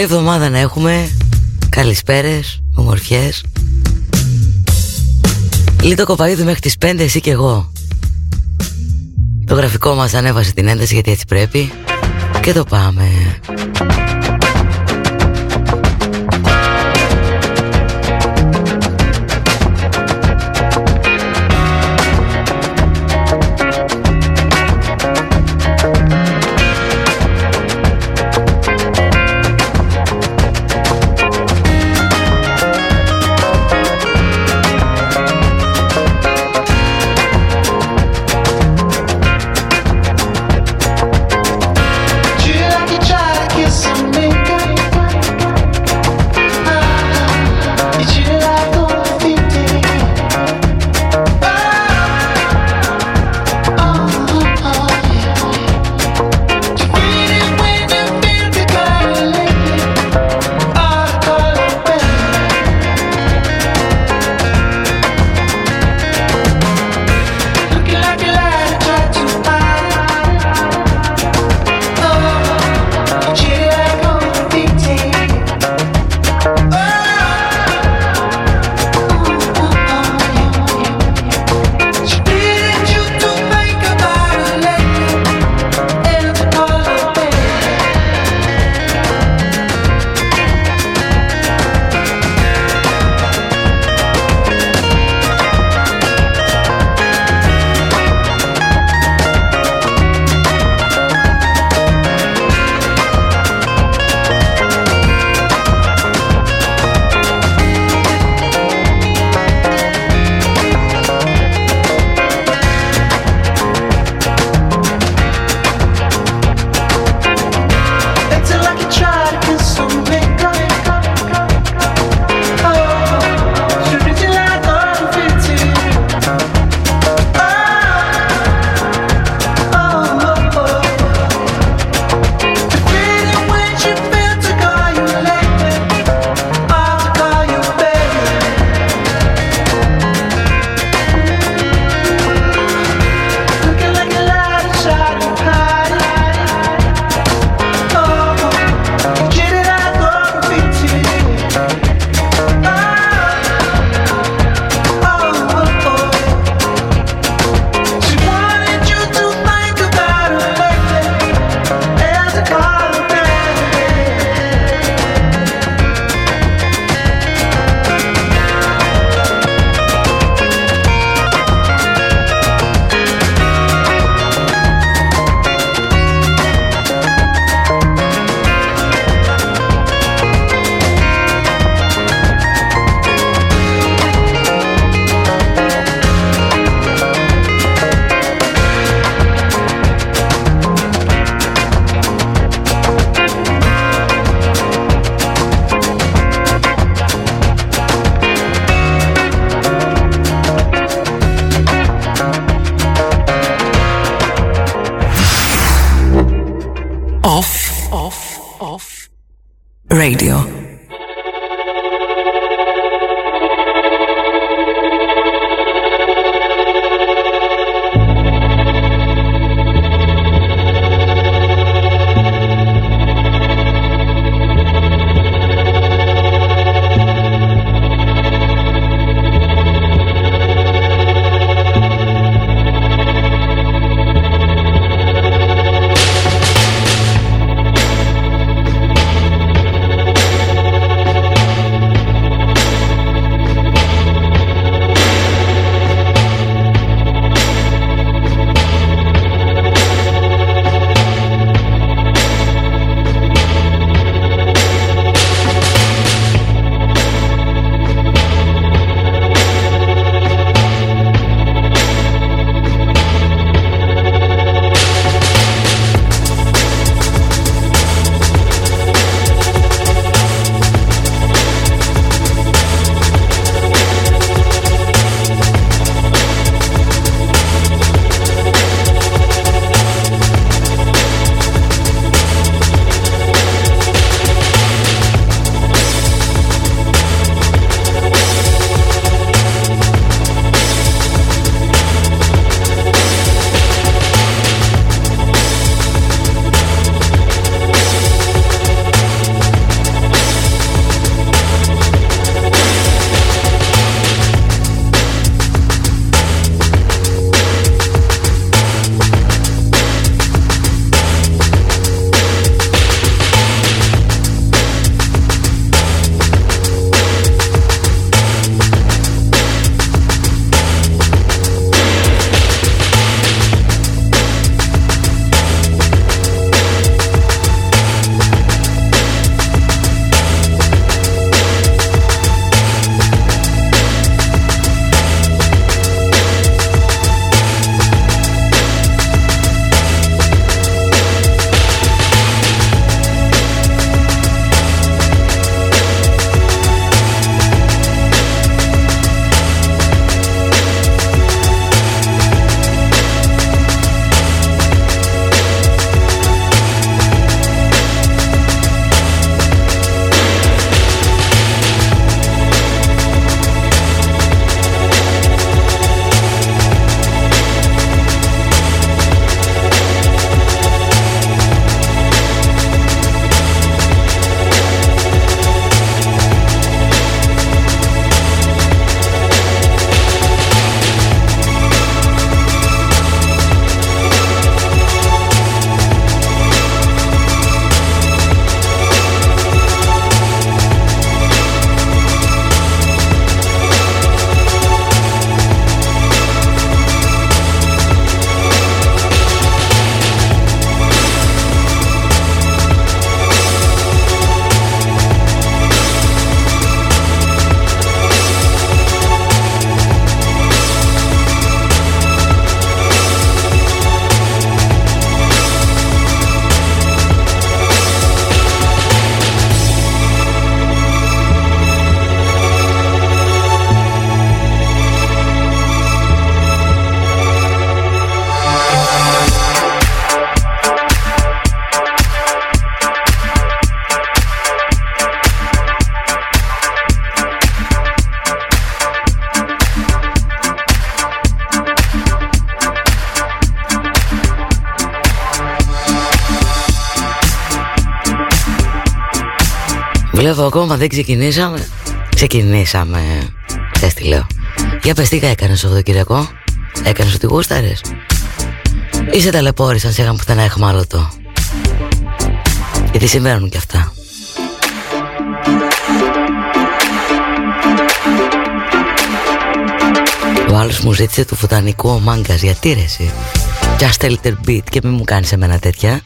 Καλή εβδομάδα να έχουμε. Καλησπέρες, ομορφιές. Λίτο κοπαίδου μέχρι τις 5 εσύ και εγώ. Το γραφικό μας ανέβασε την ένταση γιατί έτσι πρέπει. Και το πάμε. Βλέπω ακόμα δεν ξεκινήσαμε. Ξεκινήσαμε. Θες τι λέω. Για πες τι έκανες Σαββατοκυριακό Έκανες ότι γούσταρες. Ή σε ταλαιπώρησαν σε είχαν άλλο το. Γιατί συμβαίνουν κι αυτά. Ο άλλος μου ζήτησε του φωτανικού ο μάγκας. Γιατί ρε εσύ; Just a little bit. Και μην μου κάνεις εμένα τέτοια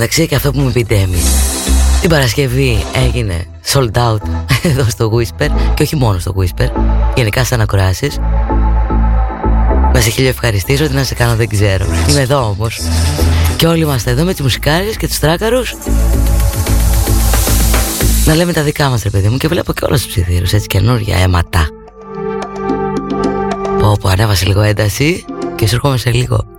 μεταξύ και αυτό που μου πει Ντέμι Την Παρασκευή έγινε sold out εδώ στο Whisper Και όχι μόνο στο Whisper Γενικά σαν ακροάσεις. Να σε χίλιο ευχαριστήσω Ότι να σε κάνω δεν ξέρω. Είμαι εδώ όμως. Και όλοι είμαστε εδώ με τις μουσικάρες και τους τράκαρους. Να λέμε τα δικά μας ρε παιδί μου Και βλέπω και όλους τους ψιθύρους Έτσι καινούργια αίματα. Πω πω ανέβασε λίγο ένταση Και σου έρχομαι σε λίγο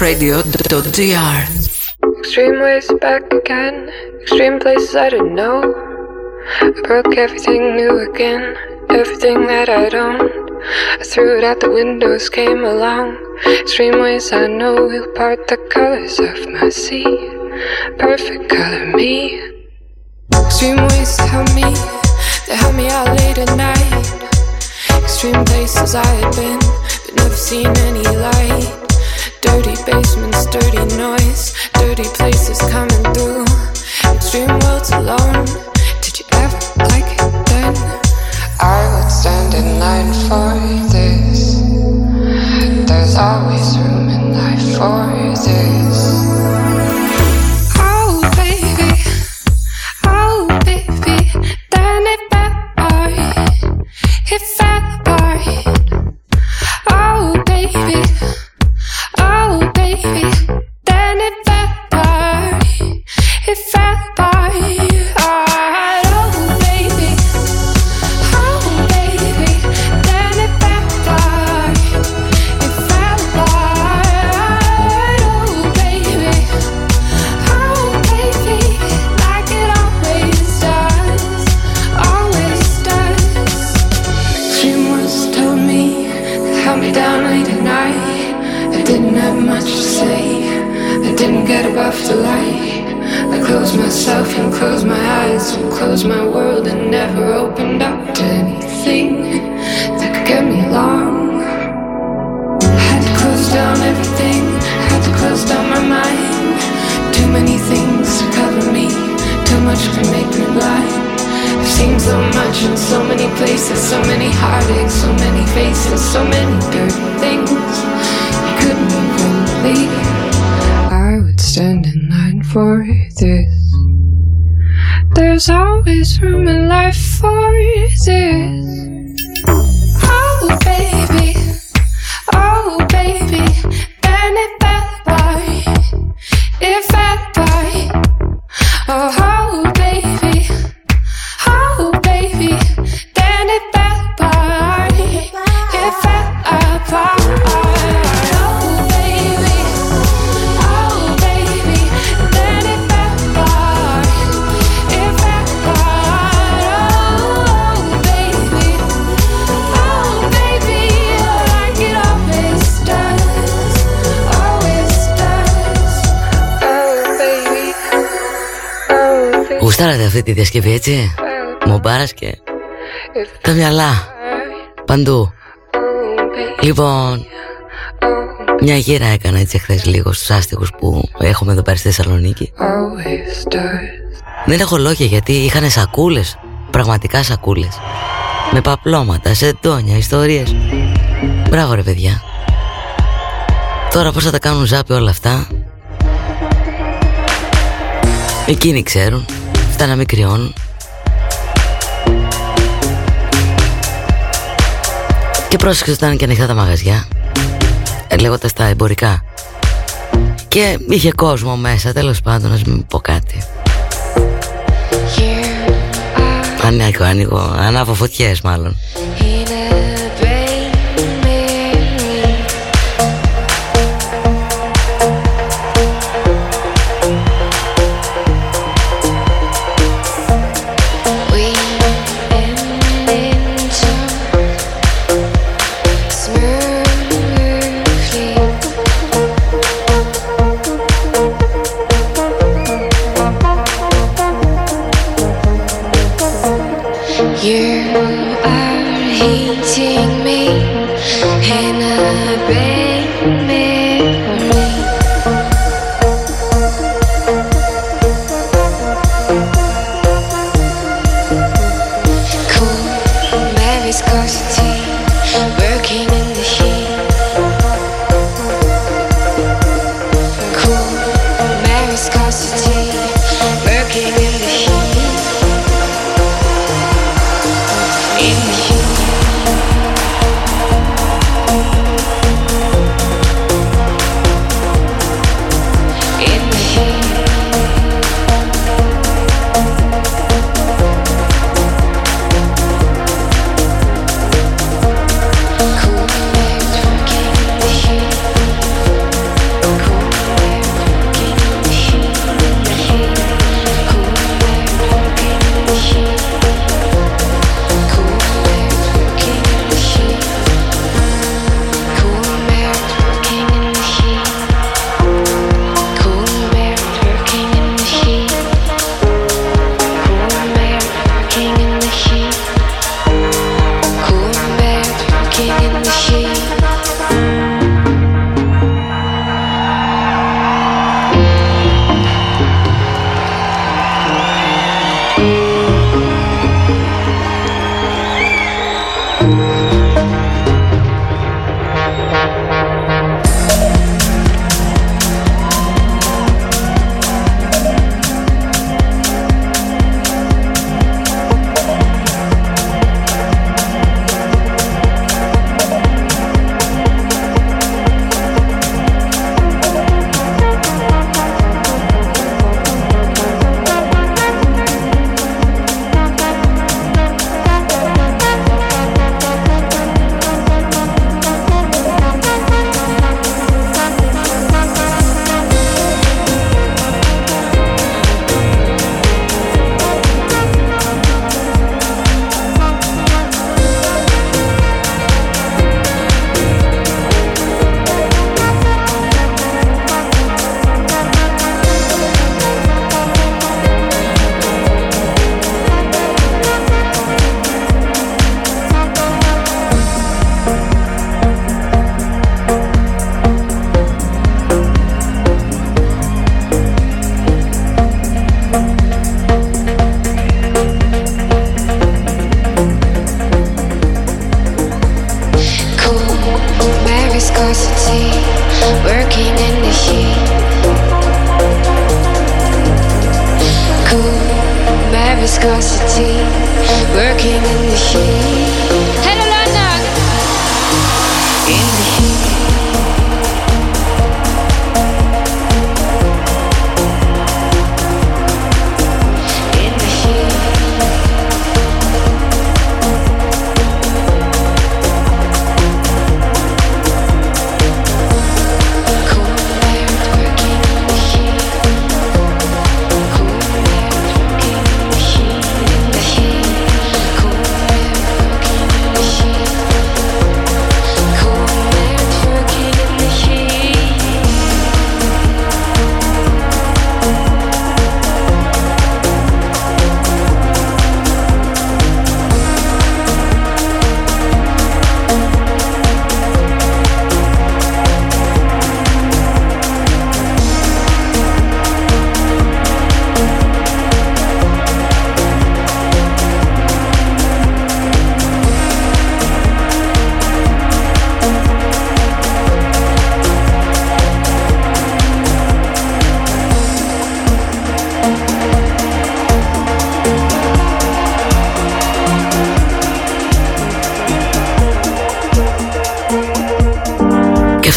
radio.gr. Extreme ways back again, extreme places I didn't know. I broke everything new again, everything that I'd owned. I threw it out the windows, came along. Extreme ways I know will part the colors of my sea. Perfect color me. Extreme ways help me, they help me out late at night. Extreme places I had been, but never seen any light. Dirty basements, dirty noise, dirty places coming through. Extreme worlds alone. Did you ever like it then? I would stand in line for this. There's always room in life for this. There's always room in life τη διασκευή έτσι. Μομπάρας και Τα μυαλά. Παντού. Λοιπόν Μια γύρα έκανα έτσι χθες λίγο στους άστιγους που έχουμε εδώ πέρα στη Θεσσαλονίκη. Δεν έχω λόγια γιατί είχαν σακούλες Πραγματικά σακούλες. Με παπλώματα, σεντόνια, ιστορίες. Μπράβο ρε παιδιά. Τώρα πώς θα τα κάνουν ζάπι όλα αυτά; Εκείνοι ξέρουν ώστε να μην κρυώνουν. Και πρόσεξε όταν και ανοιχτά τα μαγαζιά. Ε, λέγοντα τα εμπορικά. Και είχε κόσμο μέσα Τέλος πάντων να μην πω κάτι. Ανοίγω, ανοίγω Ανάβω φωτιές μάλλον.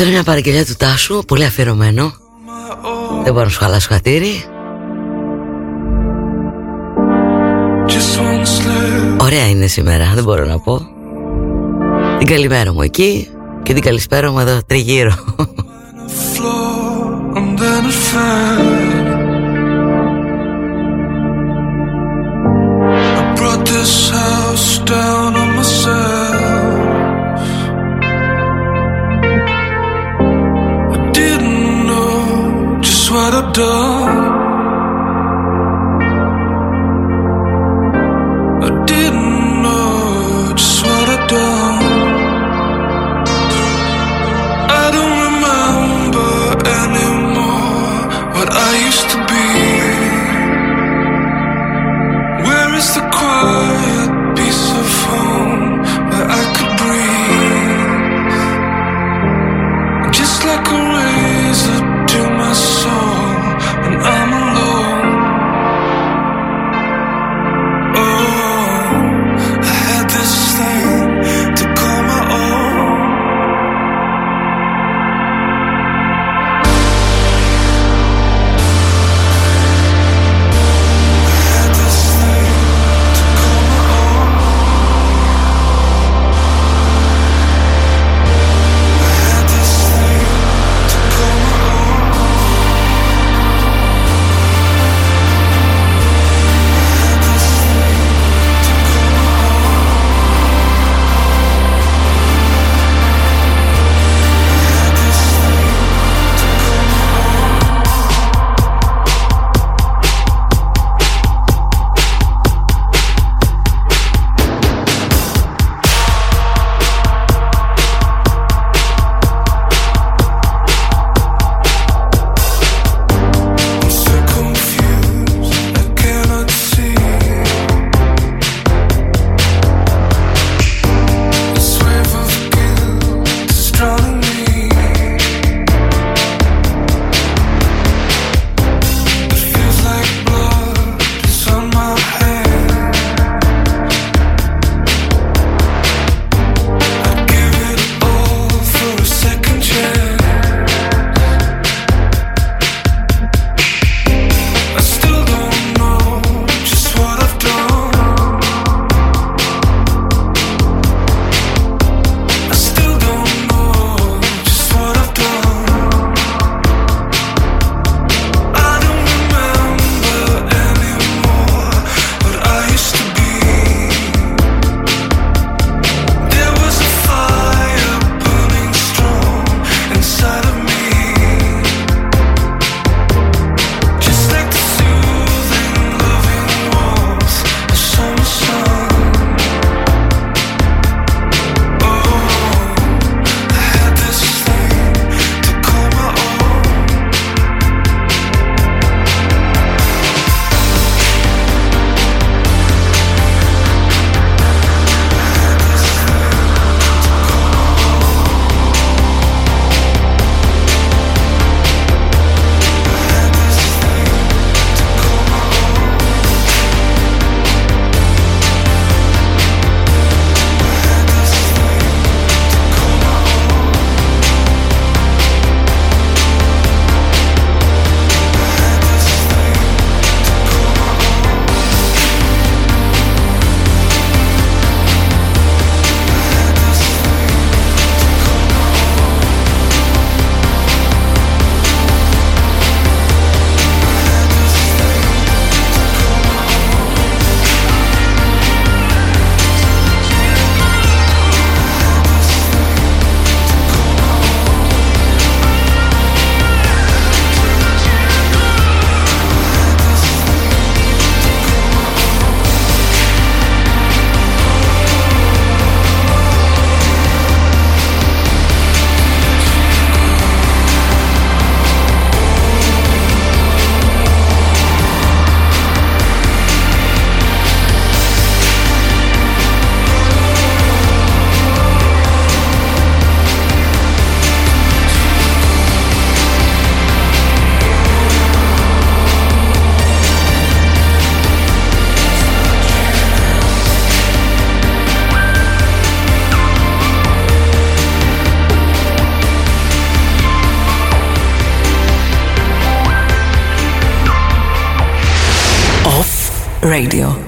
Αυτό είναι μια παραγγελία του Τάσου, πολύ αφιερωμένο. Δεν μπορώ να σου χαλάσω χατήρι. Ωραία είναι σήμερα, δεν μπορώ να πω. Την καλημέρα μου εκεί και την καλησπέρα μου εδώ τριγύρω. Radio.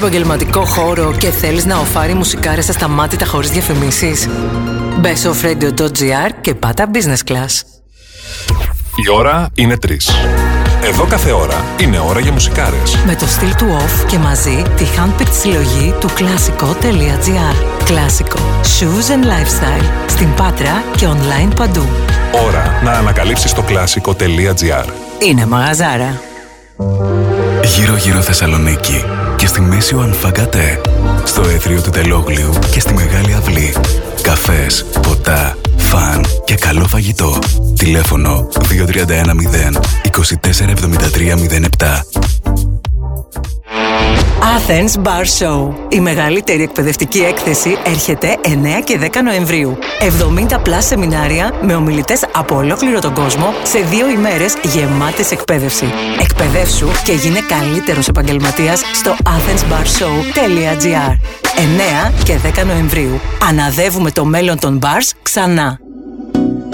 Επαγγελματικό χώρο και θέλεις να οφάρει μουσικάρες ασταμάτητα χωρίς διαφημίσεις; Μπες στο offradio.gr και πάτα business class. Η ώρα είναι 3. Εδώ κάθε ώρα είναι ώρα για μουσικάρες. Με το στυλ του off και μαζί τη handpicked συλλογή του κλασικό.gr. Κλασικό. Shoes and lifestyle. Στην Πάτρα και online παντού. Ώρα να ανακαλύψεις το κλασικό.gr. Είναι μαγαζάρα. Γύρω γύρω Θεσσαλονίκη και στη μέση ο Ανφαγκατέ. Στο έθριο του Τελόγλιου και στη Μεγάλη Αυλή. Καφές, ποτά, φαν και καλό φαγητό. Τηλέφωνο 2310 247307. Athens Bar Show. Η μεγαλύτερη εκπαιδευτική έκθεση έρχεται 9 και 10 Νοεμβρίου. 70 πλάς σεμινάρια με ομιλητές από ολόκληρο τον κόσμο σε δύο ημέρες γεμάτες εκπαίδευση. Εκπαιδεύσου και γίνε καλύτερος επαγγελματίας στο athensbarshow.gr 9 και 10 Νοεμβρίου. Αναδεύουμε το μέλλον των bars ξανά.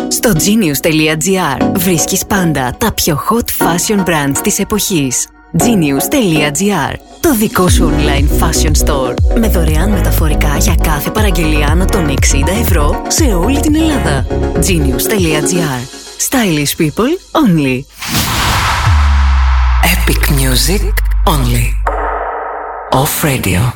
Στο genius.gr βρίσκεις πάντα τα πιο hot fashion brands της εποχής. genius.gr Το δικό σου online fashion store με δωρεάν μεταφορικά για κάθε παραγγελία άνω των 60 ευρώ σε όλη την Ελλάδα. genius.gr Stylish people only. Music only. Off radio.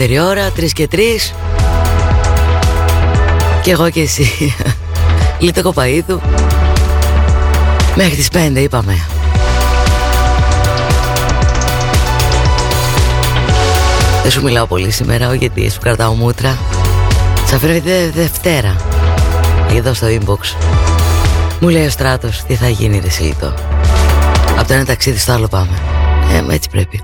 Δεύτερη ώρα, τρεις και τρεις. Και εγώ και εσύ. Λίτο κοπαίδου Μέχρι τις πέντε είπαμε. Δεν σου μιλάω πολύ σήμερα γιατί σου κρατάω μούτρα. Σα φέρετε Δευτέρα. Εδώ στο inbox. Μου λέει ο Στράτος τι θα γίνει ρε Σιλίτο Από το ένα ταξίδι στο άλλο πάμε Ε, έτσι πρέπει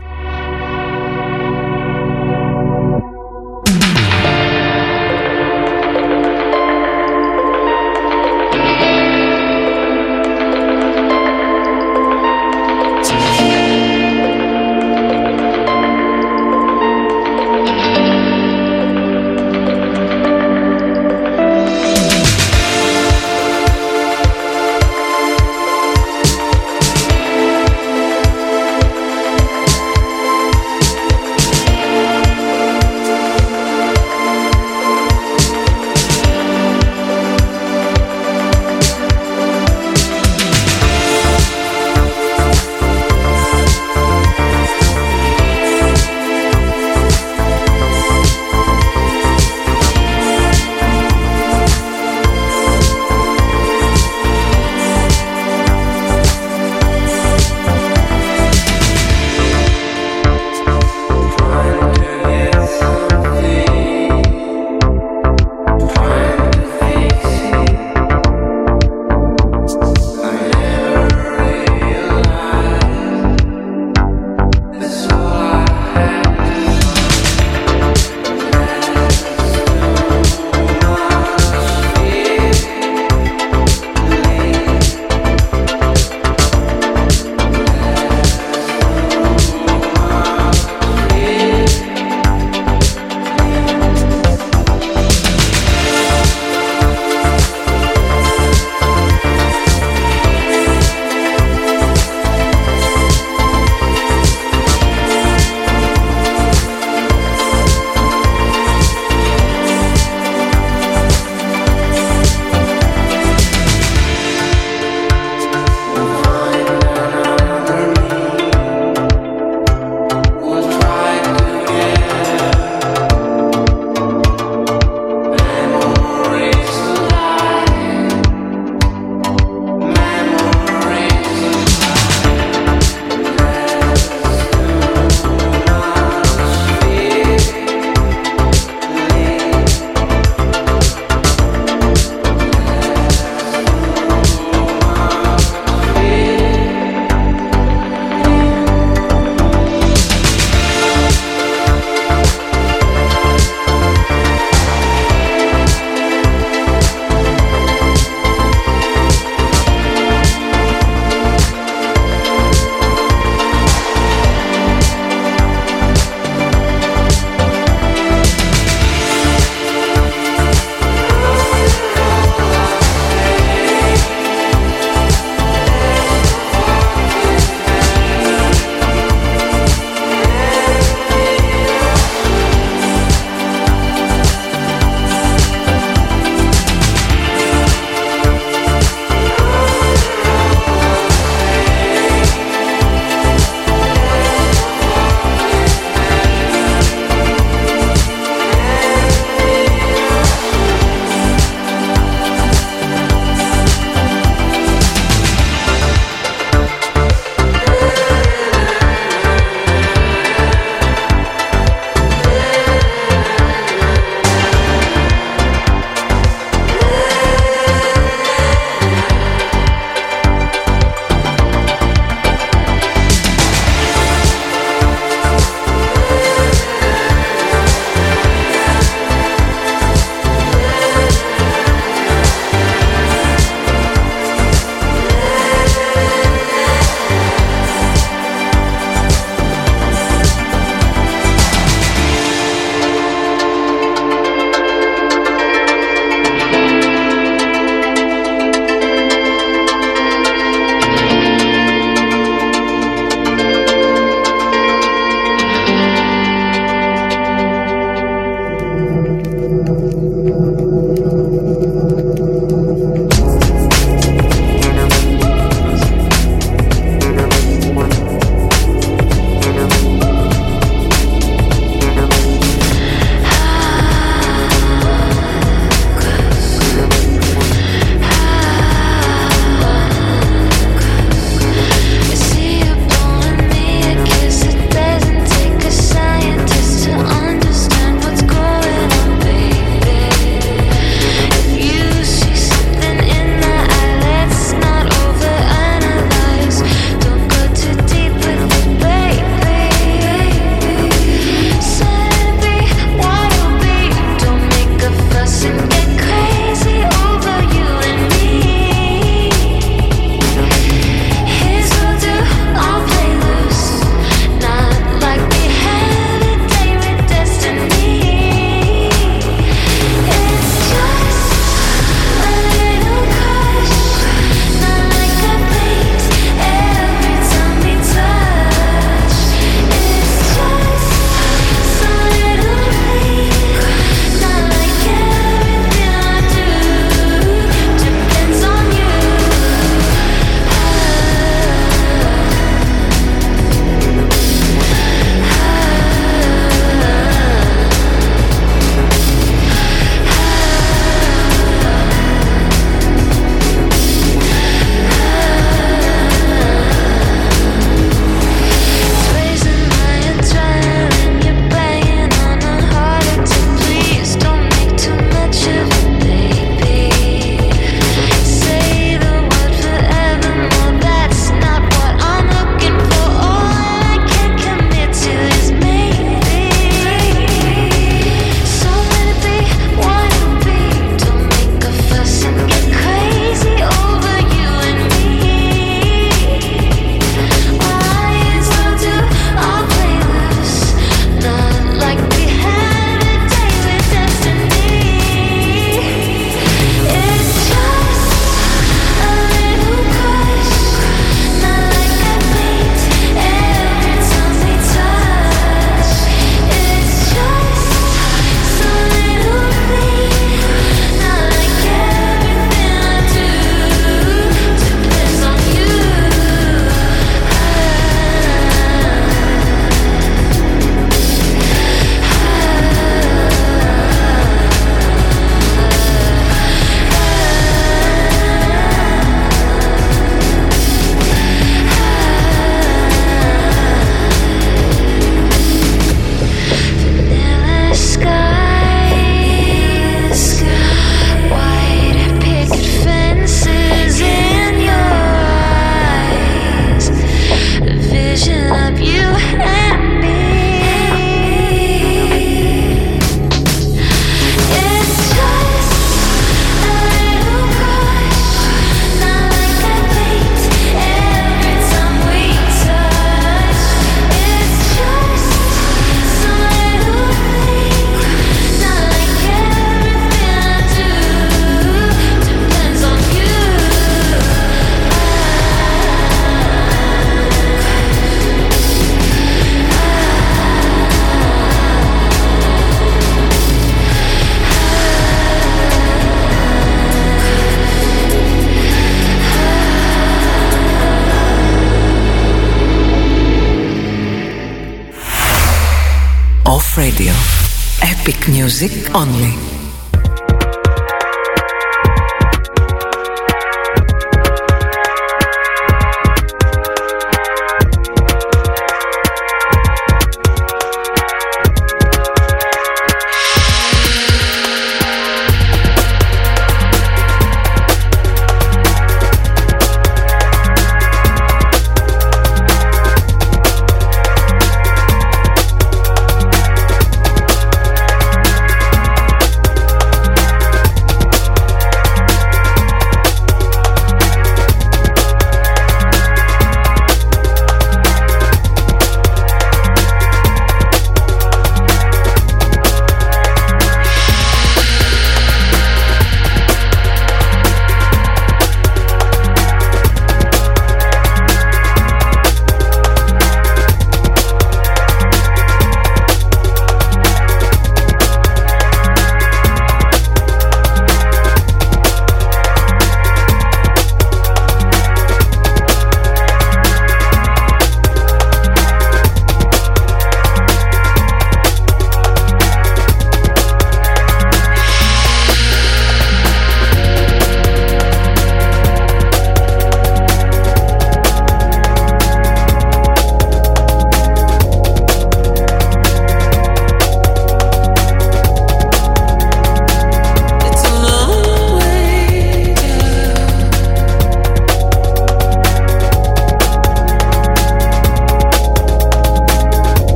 music only.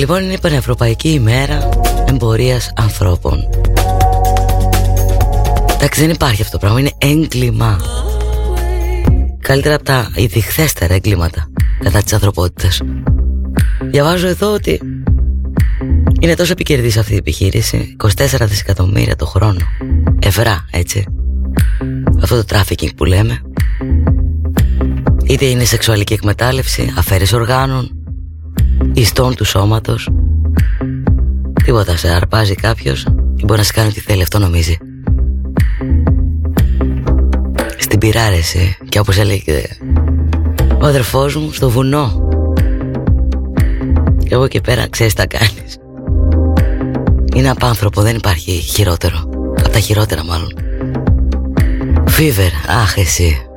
Λοιπόν είναι η Πανευρωπαϊκή ημέρα εμπορίας ανθρώπων. Εντάξει δεν υπάρχει αυτό το πράγμα, είναι έγκλημα. Καλύτερα από τα ειδεχθέστερα εγκλήματα κατά της ανθρωπότητας. Διαβάζω εδώ ότι είναι τόσο επικερδής αυτή η επιχείρηση 24 δισεκατομμύρια το χρόνο ευρώ έτσι Αυτό το τράφικινγκ που λέμε. Είτε είναι σεξουαλική εκμετάλλευση Αφαίρεση οργάνων Ιστών του σώματος Τίποτα σε αρπάζει κάποιος Ή μπορεί να σε κάνει ό,τι θέλει Αυτό νομίζει Στην πειράρεση Και όπως έλεγε Ο αδερφός μου στο βουνό Και εγώ και πέρα ξέρεις τα κάνεις είναι απάνθρωπο, δεν υπάρχει χειρότερο. Από τα χειρότερα μάλλον. Φίβερ, αχ εσύ.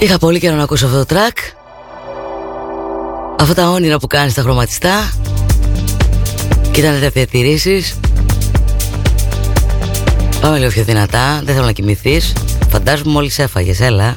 Είχα πολύ καιρό να ακούσω αυτό το track. Αυτά τα όνειρα που κάνεις στα χρωματιστά. Και ήταν τα διατηρήσεις. Πάμε λίγο πιο δυνατά. Δεν θέλω να κοιμηθείς. Φαντάζομαι μόλις έφαγες, έλα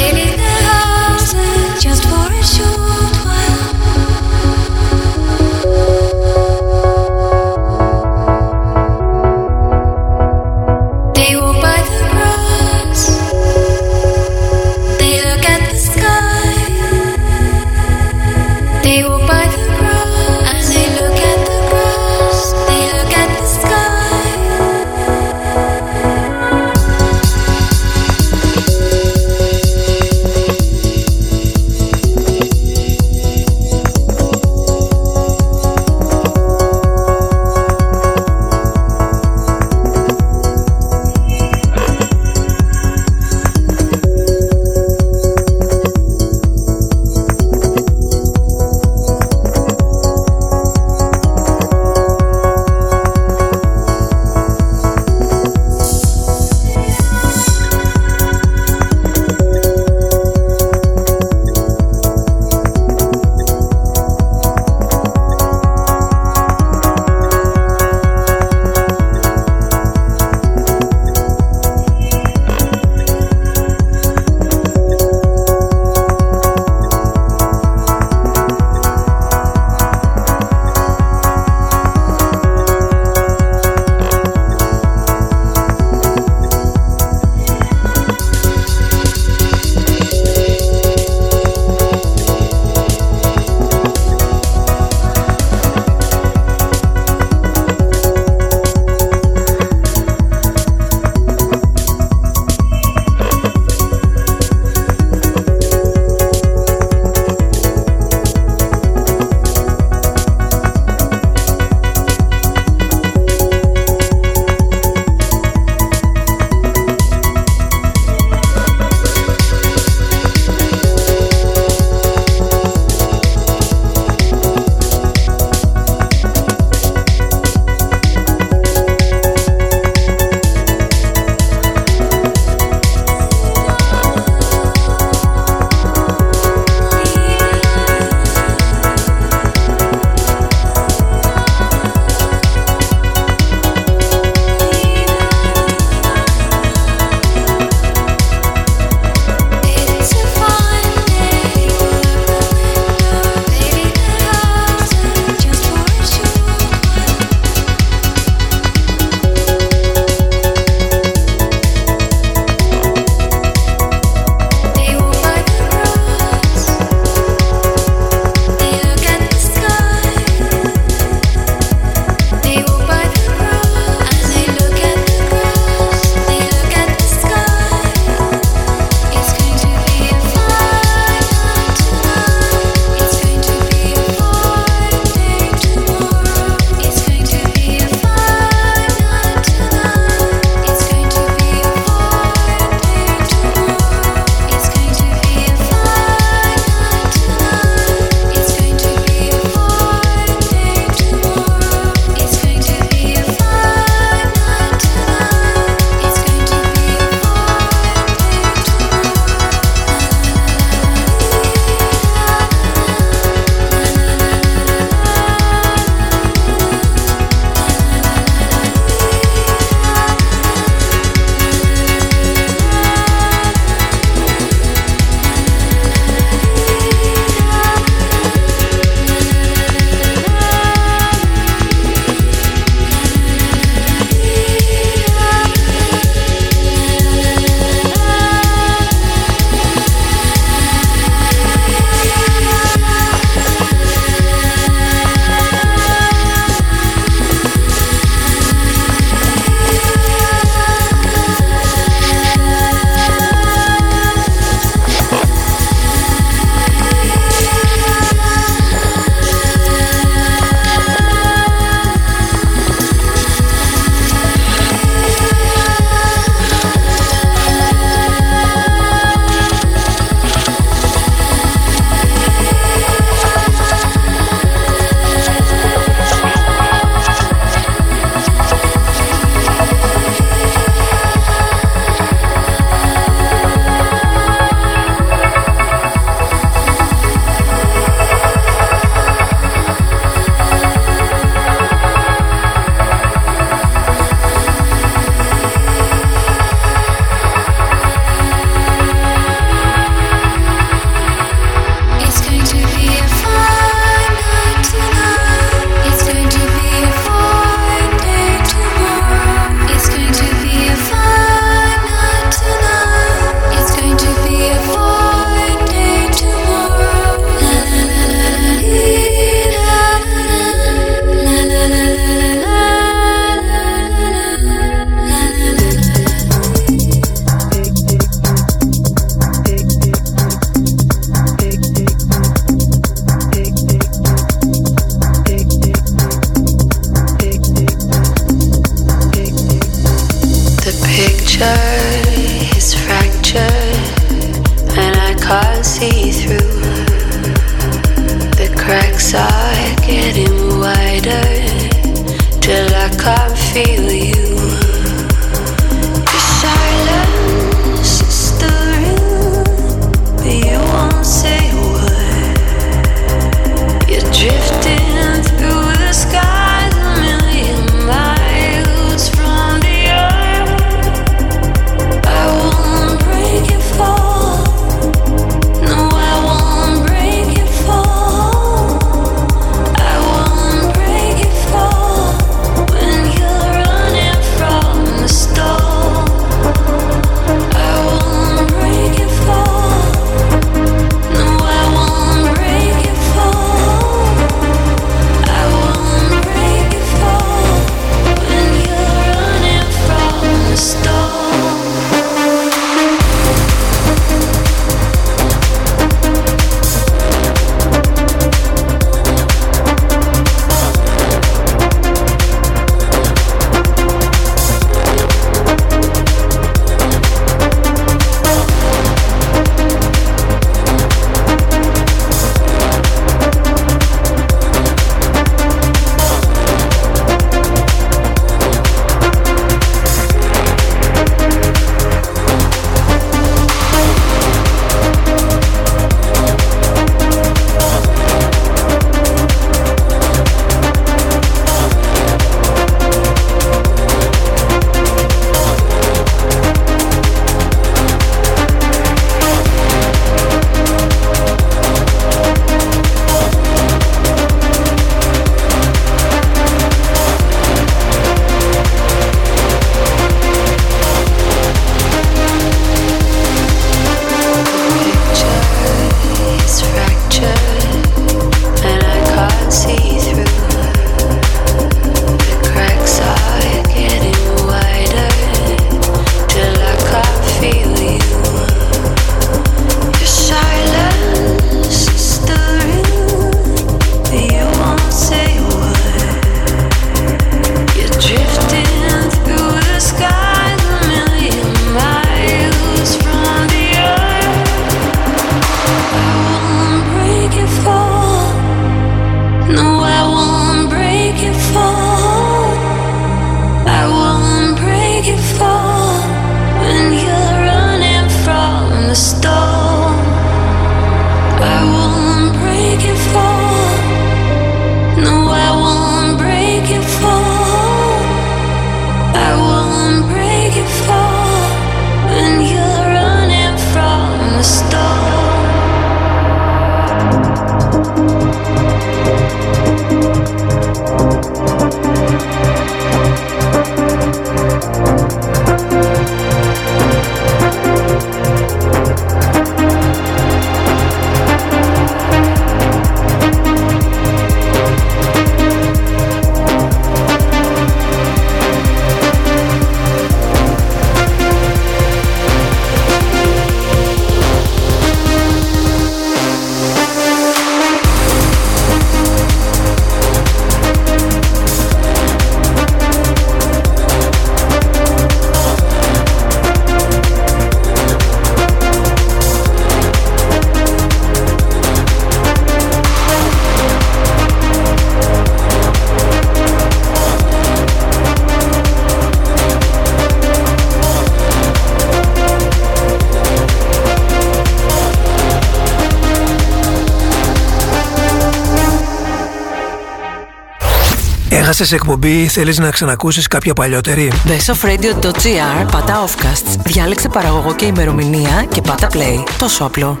Έχασες εκπομπή, θέλεις να ξανακούσεις κάποια παλιότερη; Μπε στο radio.gr, πατά offcasts, διάλεξε παραγωγό και ημερομηνία και πάτα play. Τόσο απλό.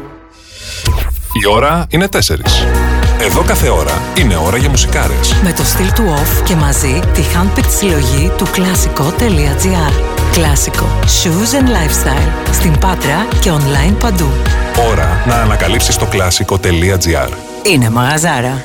Η ώρα είναι 4. Εδώ κάθε ώρα είναι ώρα για μουσικάρες. Με το στυλ του off και μαζί τη handpicked συλλογή του κλασικό.gr. Κλασικό. Shoes and lifestyle. Στην Πάτρα και online παντού. Ώρα να ανακαλύψεις το κλασικό.gr. Είναι μαγαζάρα.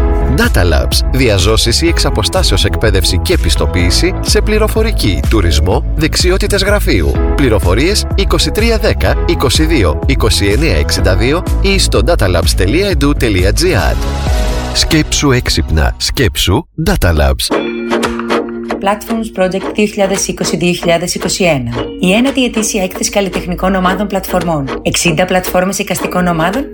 Data Labs. Διαζώσεις ή εξαποστάσεως εκπαίδευση και επιστοποίηση σε πληροφορική, τουρισμό, δεξιότητες γραφείου. Πληροφορίες 2310 22 2962 ή στο datalabs.edu.gr Σκέψου έξυπνα. Σκέψου Data Labs. Platforms Project 2020-2021. Η ένατη ετήσια έκθεση καλλιτεχνικών ομάδων πλατφορμών. 60 πλατφόρμες εικαστικών ομάδων,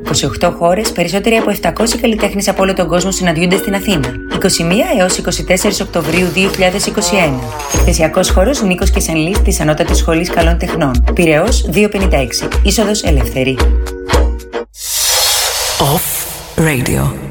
28 χώρες, περισσότεροι από 700 καλλιτέχνες από όλο τον κόσμο συναντιούνται στην Αθήνα. 21 έως 24 Οκτωβρίου 2021. Εκθεσιακός χώρος Νίκος και Σενλής της Ανώτατης Σχολής Καλών Τεχνών. Πυραιός 256. Είσοδος ελεύθερη. Off Radio.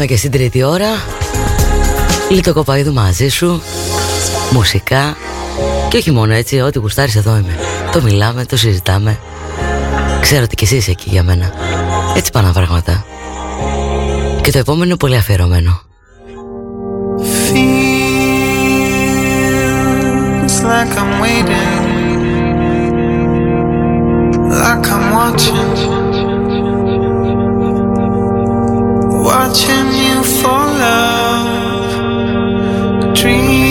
Μπήκαμε και στην τρίτη ώρα. Λίτο κοπαίδου μαζί σου. Μουσικά. Και όχι μόνο έτσι, ό,τι γουστάρεις εδώ είμαι. Το μιλάμε, το συζητάμε. Ξέρω ότι κι εσύ είσαι εκεί για μένα. Έτσι πάνε τα πράγματα. Και το επόμενο είναι πολύ αφιερωμένο. Feels like I'm waiting, like I'm watching, watching you fall out. Dream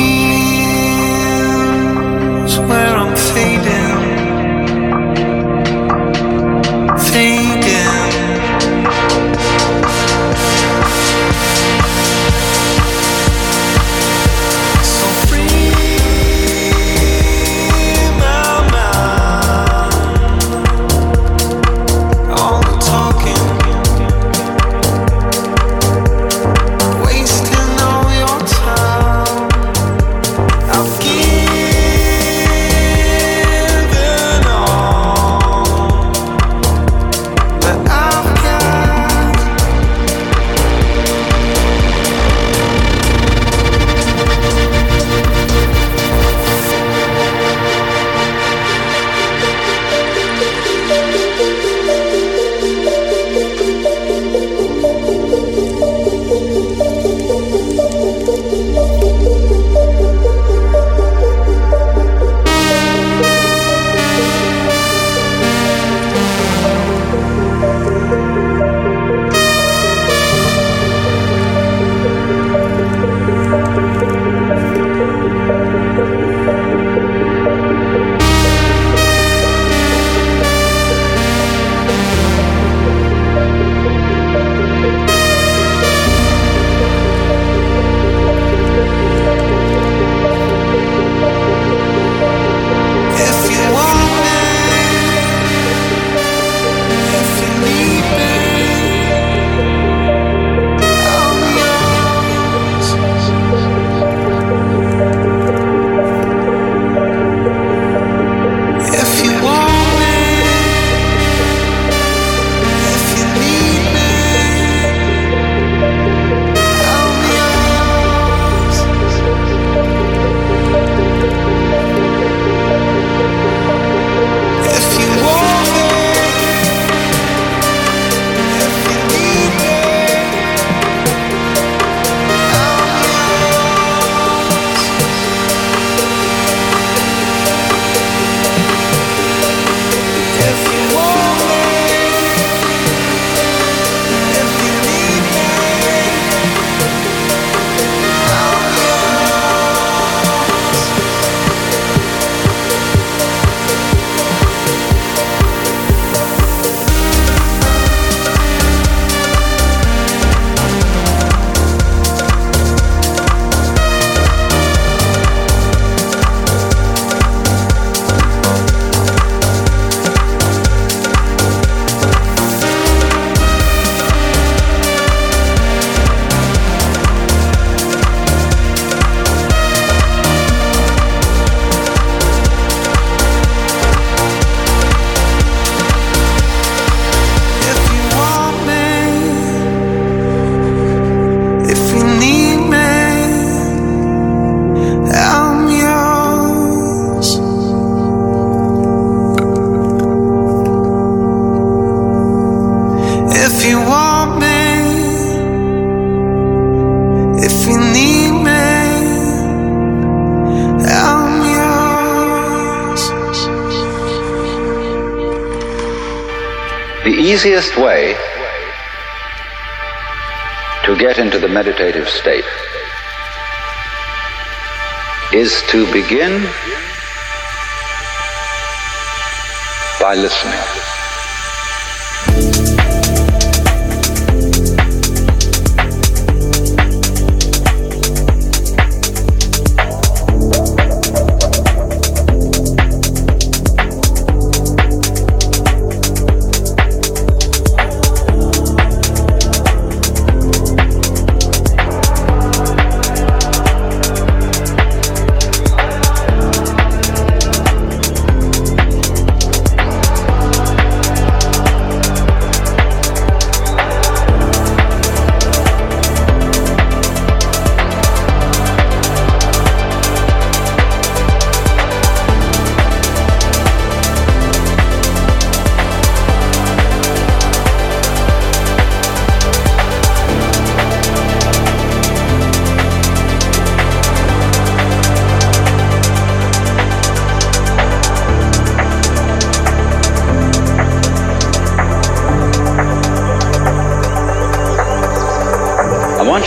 easiest way to get into the meditative state is to begin by listening.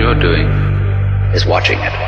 You're doing is watching it.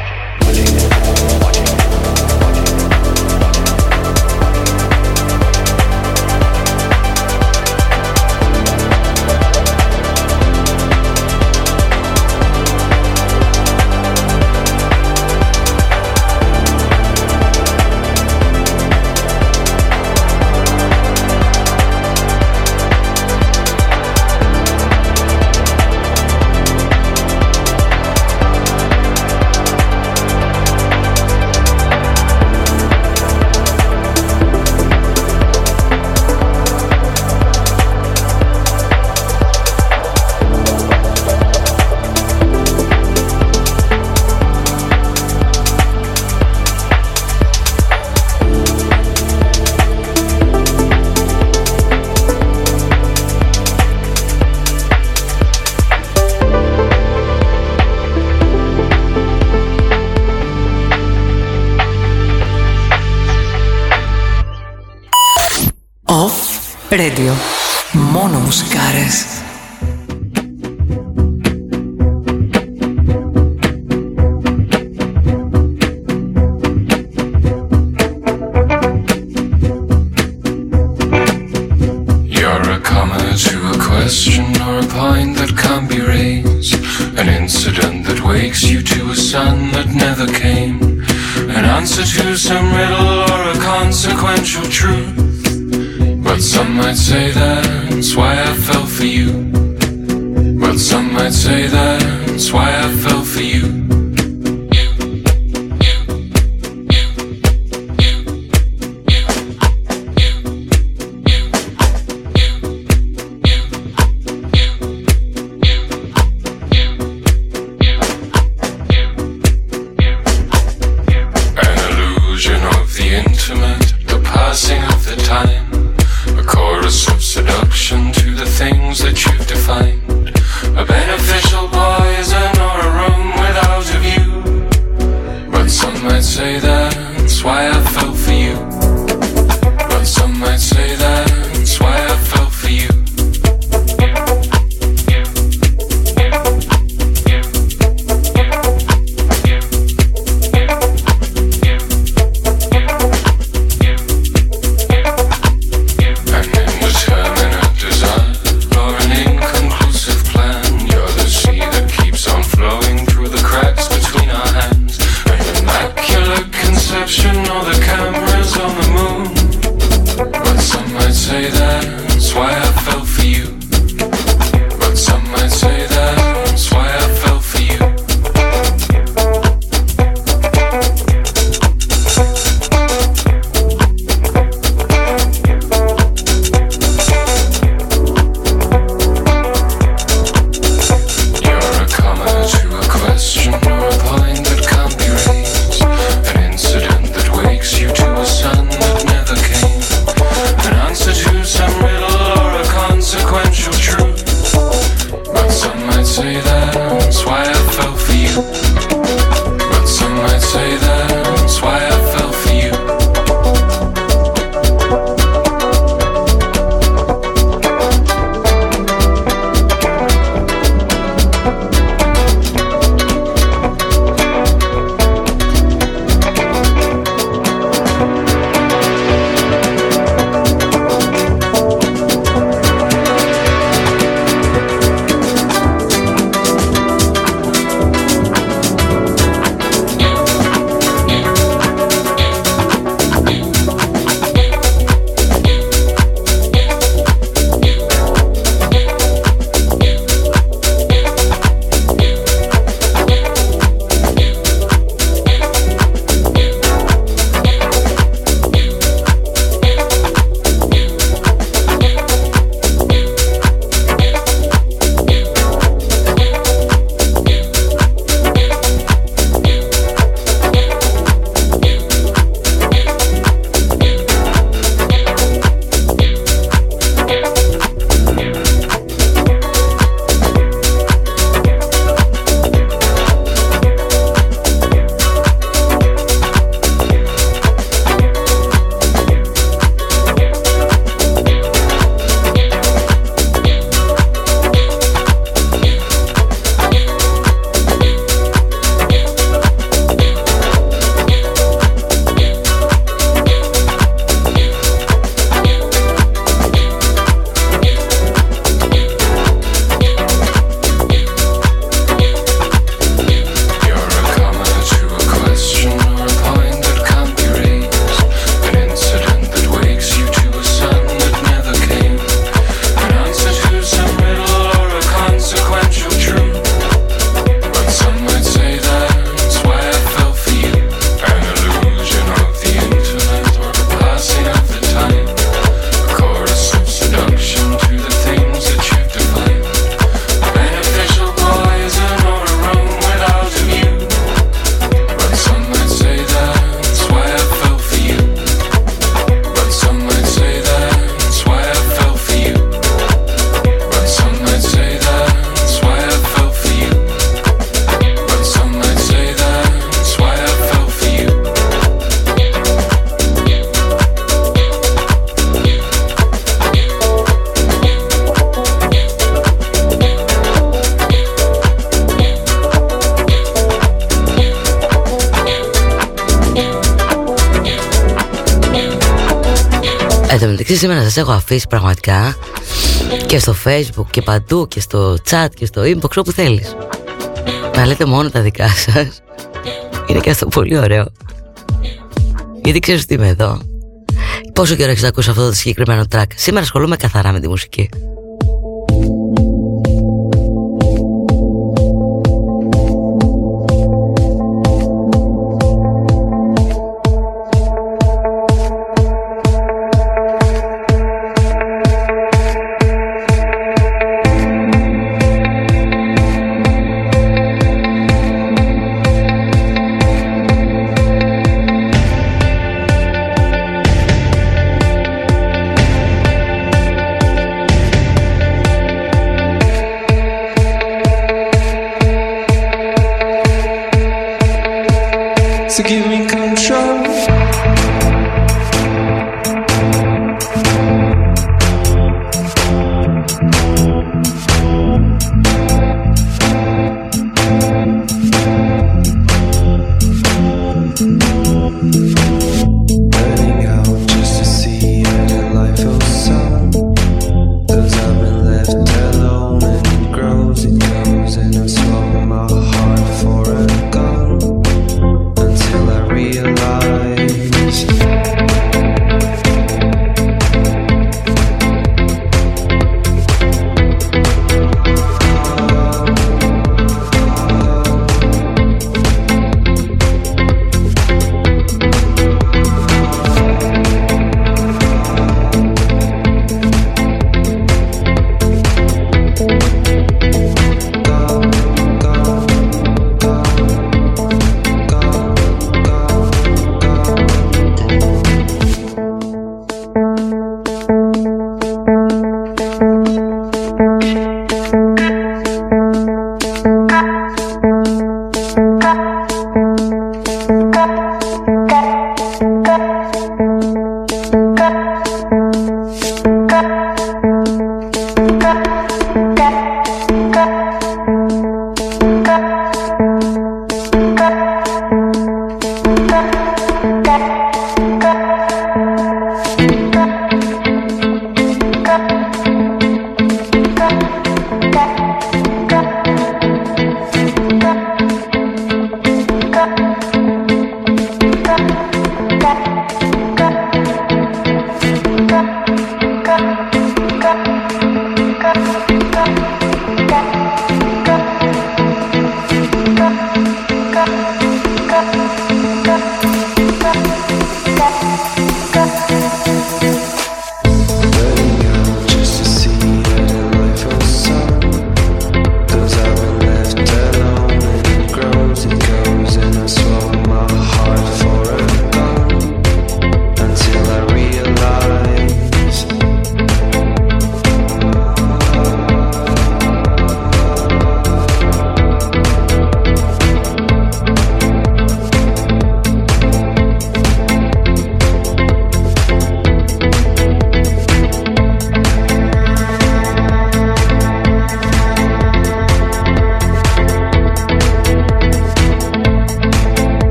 Σας έχω αφήσει πραγματικά και στο facebook και παντού και στο chat και στο inbox όπου θέλεις. Να λέτε μόνο τα δικά σας. Είναι και αυτό πολύ ωραίο. Γιατί ξέρεις τι είμαι εδώ. Πόσο καιρό έχεις ακούσεις αυτό το συγκεκριμένο track; Σήμερα ασχολούμαι καθαρά με τη μουσική.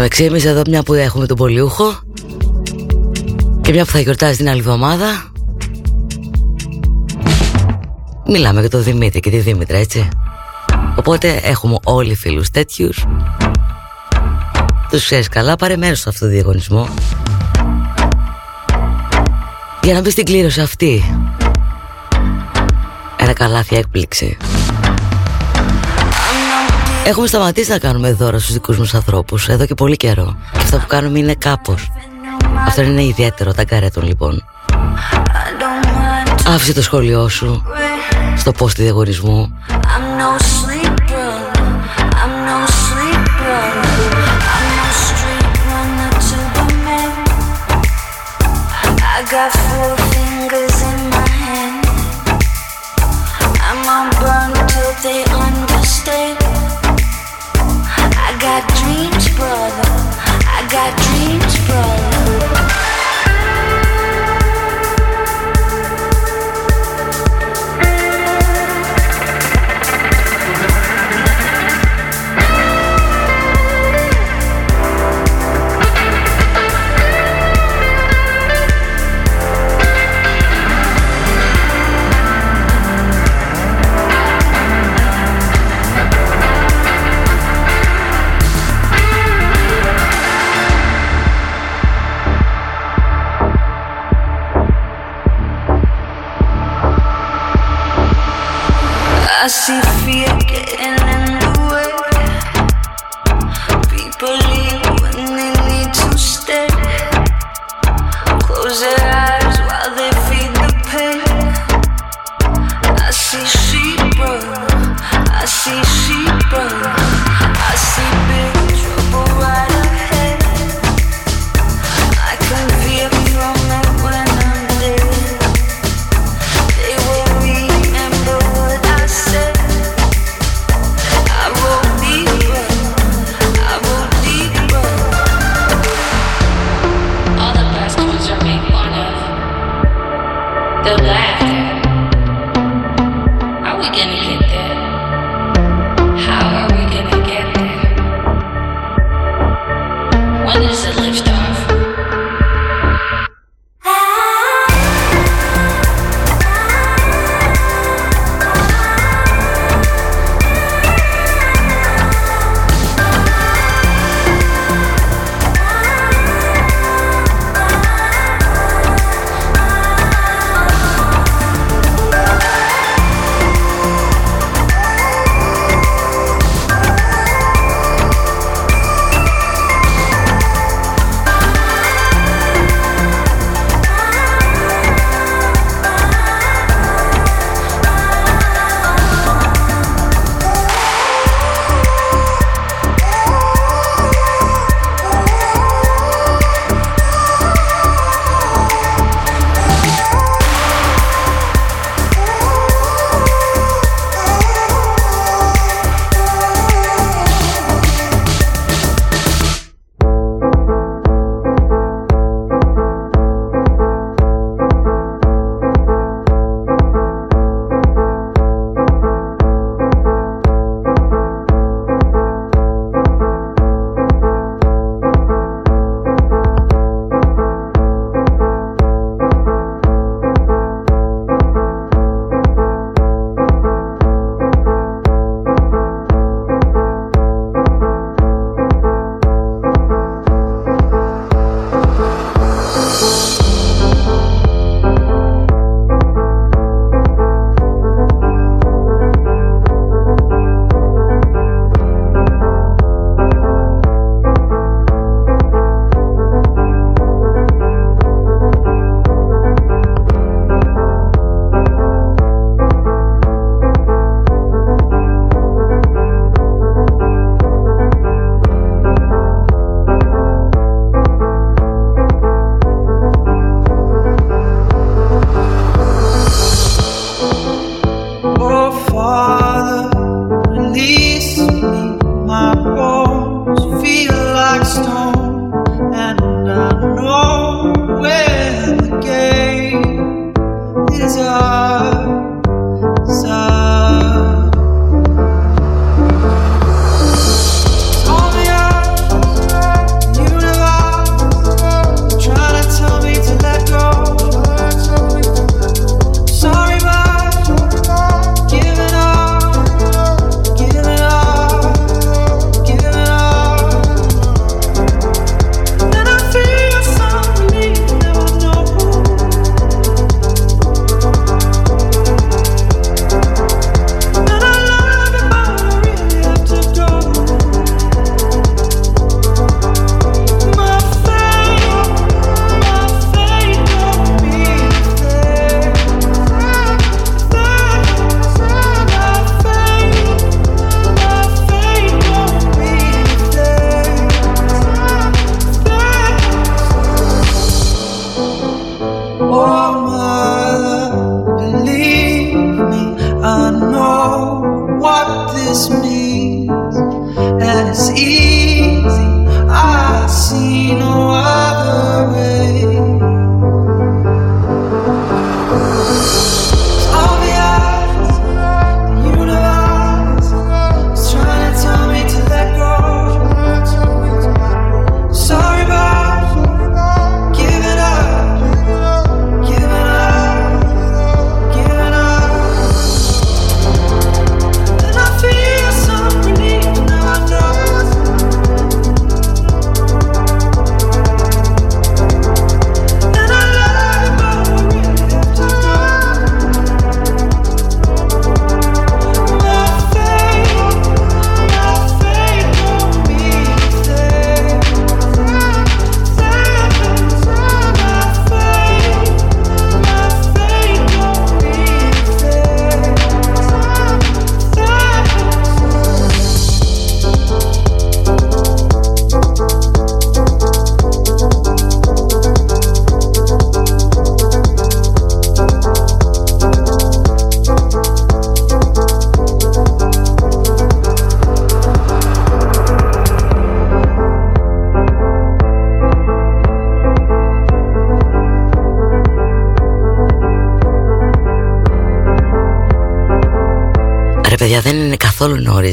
Μεταξύ εμείς εδώ μια που έχουμε τον Πολιούχο Και μια που θα γιορτάζει την άλλη εβδομάδα. Μιλάμε για τον Δημήτρη και τη Δήμητρα έτσι. Οπότε έχουμε όλοι φίλους τέτοιους. Τους ξέρεις καλά πάρε μέρος σε αυτό το διαγωνισμό Για να μπει στην κλήρωση αυτή Ένα καλάθι έκπληξη Έχουμε σταματήσει να κάνουμε δώρα στους δικούς μας ανθρώπους Εδώ και πολύ καιρό. Και αυτά που κάνουμε είναι κάπως. Αυτό είναι ιδιαίτερο, τα καρέτων λοιπόν. Άφησε το σχόλιο σου Στο post του διαγωνισμού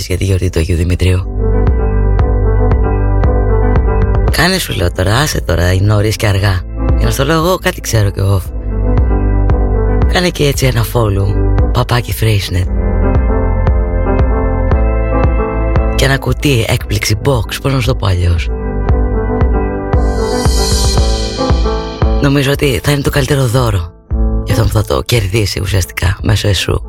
για τη γιορτή του Αγίου Δημητρίου. Κάνε σου λέω τώρα, άσε τώρα, είναι νωρίς και αργά. Για να στο λέω εγώ κάτι ξέρω κι εγώ. Κάνε και έτσι ένα follow Παπάκι Freshnet. Και ένα κουτί έκπληξη box Πώς να σου το πω αλλιώς. Νομίζω ότι θα είναι το καλύτερο δώρο Για αυτό που θα το κερδίσει ουσιαστικά Μέσω εσού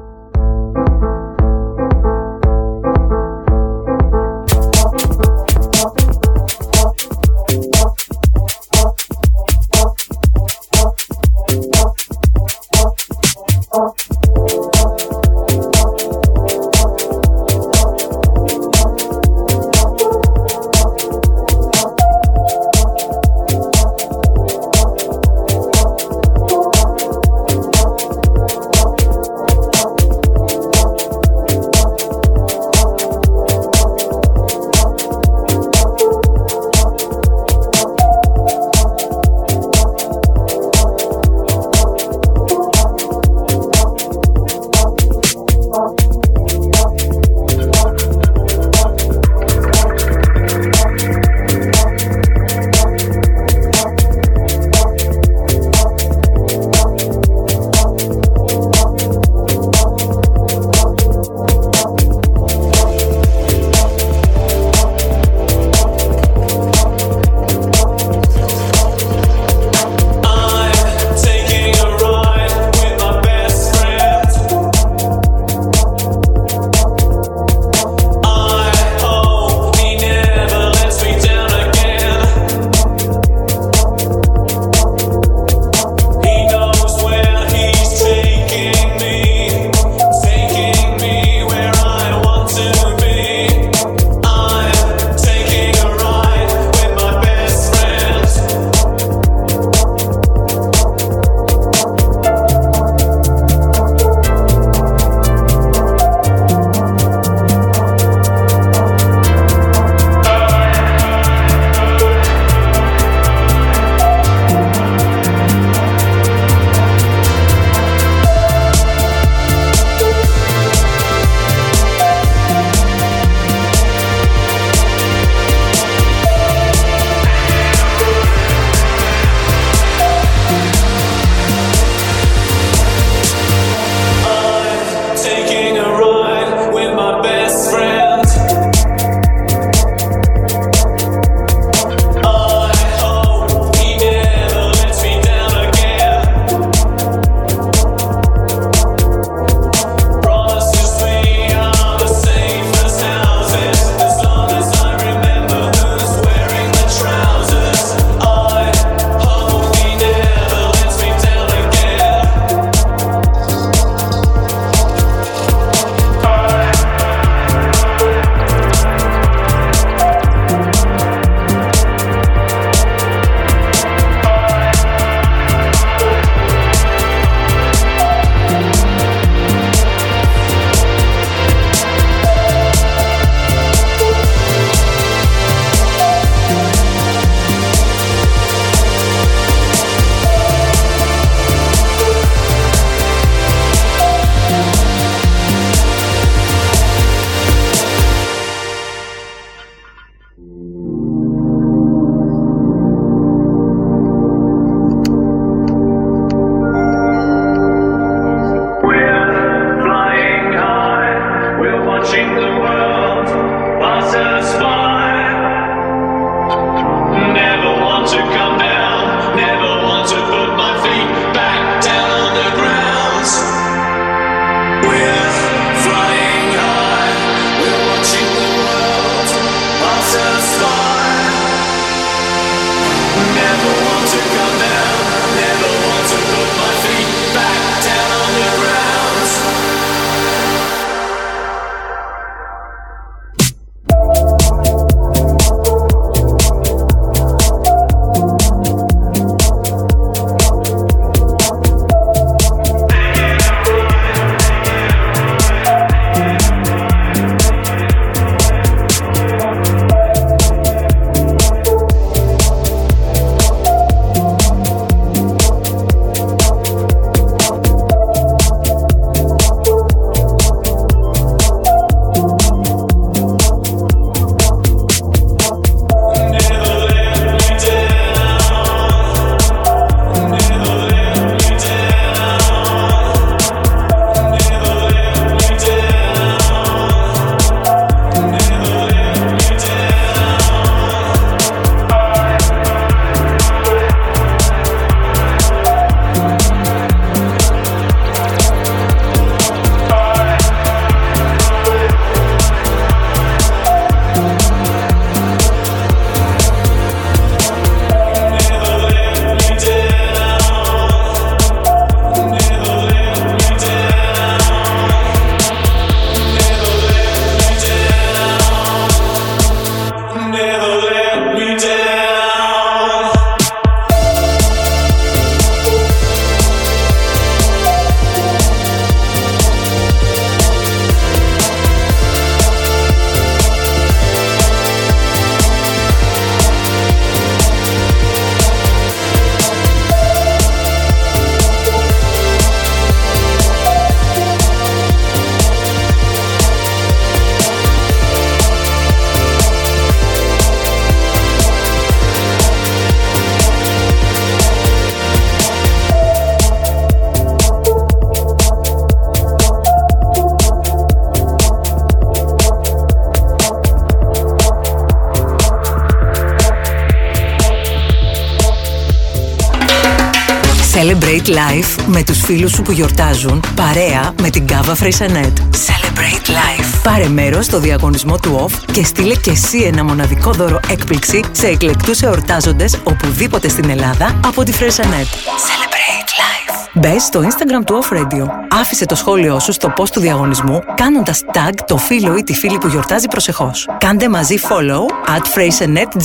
Celebrate life με τους φίλους σου που γιορτάζουν, παρέα με την Cava Freixenet. Celebrate life. Πάρε μέρος στο διαγωνισμό του OFF και στείλε και εσύ ένα μοναδικό δώρο έκπληξη σε εκλεκτούς εορτάζοντες οπουδήποτε στην Ελλάδα από τη Freixenet. Celebrate life. Μπες στο Instagram του Off Radio. Άφησε το σχόλιο σου στο post του διαγωνισμού κάνοντας tag το φίλο ή τη φίλη που γιορτάζει προσεχώς. Κάντε μαζί follow at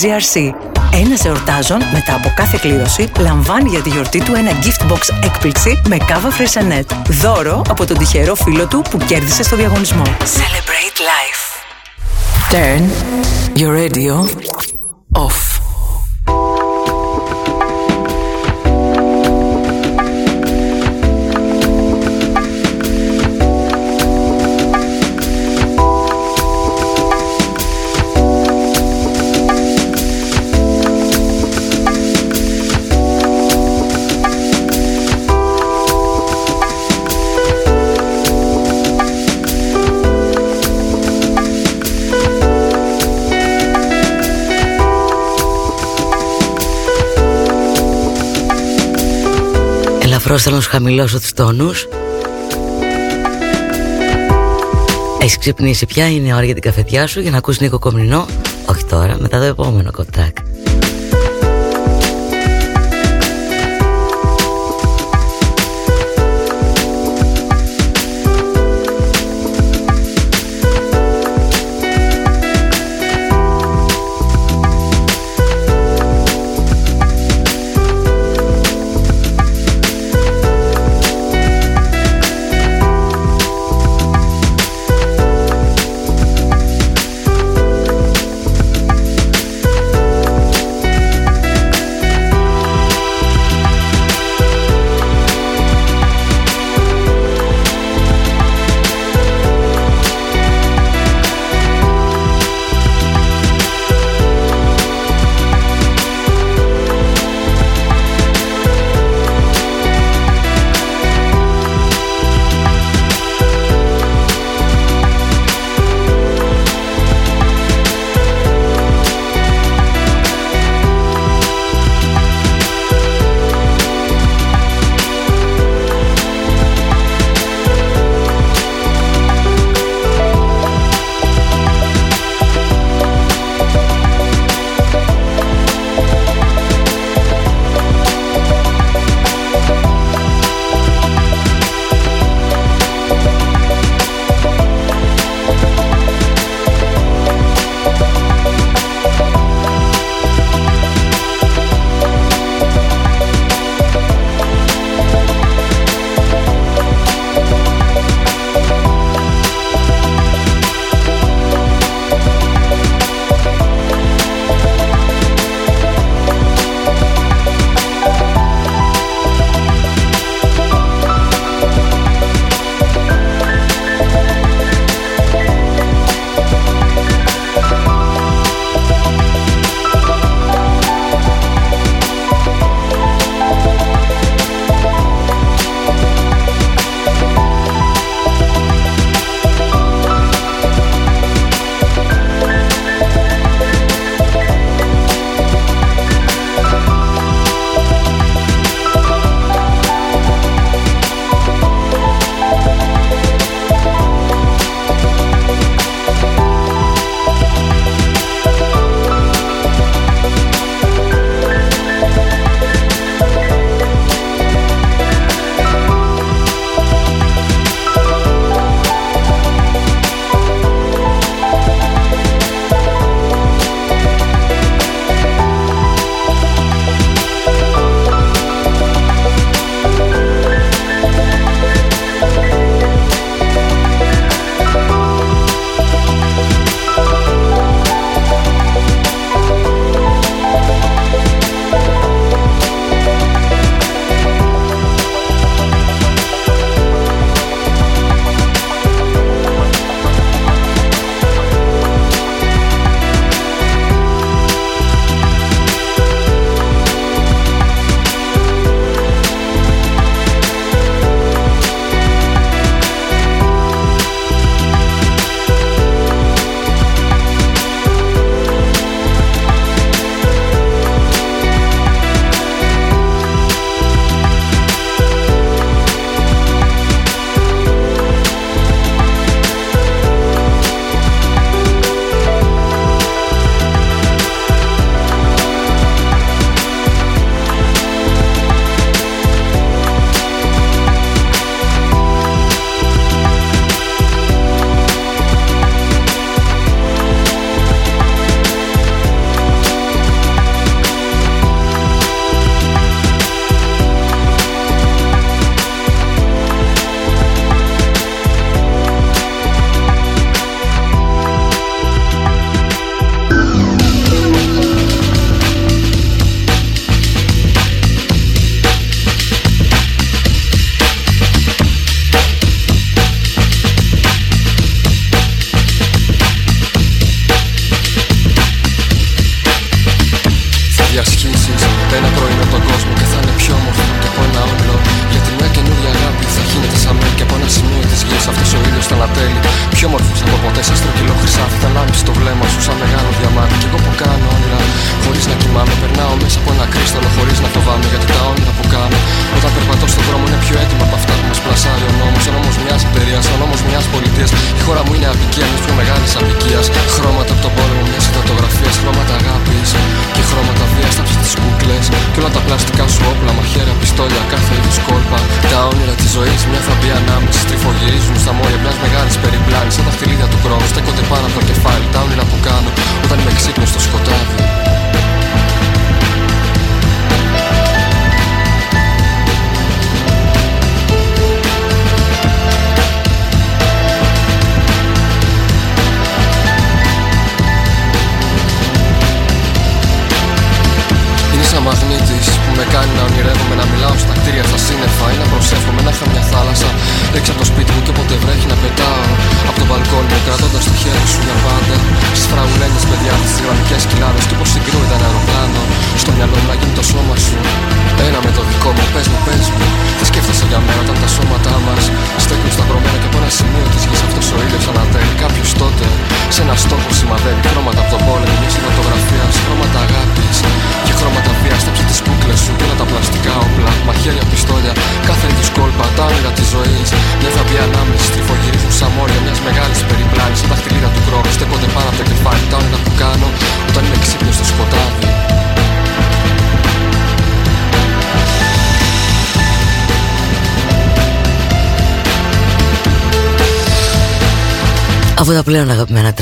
GRC. Ένας εορτάζων μετά από κάθε κλήρωση λαμβάνει για τη γιορτή του ένα gift box έκπληξη με Cava Freixenet. Δώρο από τον τυχερό φίλο του που κέρδισε στο διαγωνισμό. Celebrate life. Turn your radio off. Ελαφρώς θέλω να σου χαμηλώσω τους τόνους. Έχεις ξυπνήσει πια, είναι ώρα για την καφετιά σου Για να ακούσεις Νίκο Κομνηνό. Όχι τώρα, μετά το επόμενο κοτράκ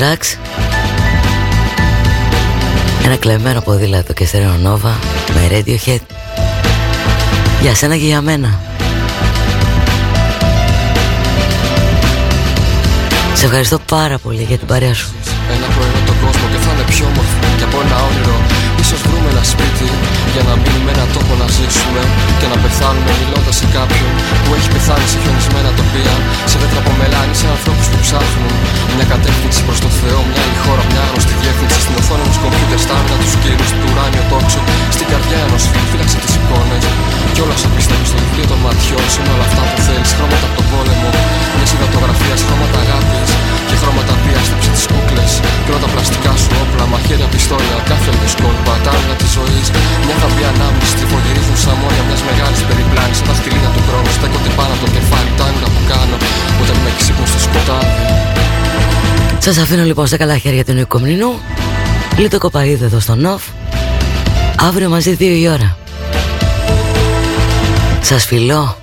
tracks Ένα κλεμμένο ποδήλατο και στερεό Nova Με Radiohead. Για σένα και για μένα. Σε ευχαριστώ πάρα πολύ για την παρέα σου. Ένα πρωί με τον κόσμο και θα είναι πιο όμορφο Και από ένα όνειρο. Ίσως βρούμε ένα σπίτι Για να μείνουμε ένα τόπο να ζήσουμε Και να πεθάνουμε μιλώντας σε κάποιον Που έχει πεθάνει σε χιονισμένα τοπία. Σε δέντρα από μελάνι, σε ανθρώπους που ψάχνουν Μια κατεύθυνση προς το Θεό, μια άλλη χώρα, μια γνωστή διεύθυνση. Στην οθόνη μου κομπιούτερ, στα άμυνα τους κύριους του ουράνιο τόξο Στην καρδιά ενός φίλου, φύλαξε τις εικόνες. Κι όλα όσα πιστεύεις στο βιβλίο των ματιών. Σου Είναι όλα αυτά που θέλεις, χρώματα από τον πόλεμο. Μια υδατογραφία, χρώματα αγάπης και χρώματα βίας Στέψε τις κούκλες και όλα τα πλαστικά σου όπλα Μαχαίρια, πιστόλια, κάθε είδους κόλπα Τα όνειρα της ζωής. Μια θα μπει ανάμνηση Τριφογυρίζουν σαν μόρια μιας μεγάλης περιπλάνης. Σαν τα φτυλίδια του χρόνου στέκονται πάνω από το κεφάλι Τα όνειρα που κάνω όταν με ξύπνω στο σκοτάδι. Σας αφήνω λοιπόν στα καλά χέρια του Νικομνηνού Λίτο Κοπαίδη εδώ στο Νοφ Αύριο μαζί δύο η ώρα. Σας φιλώ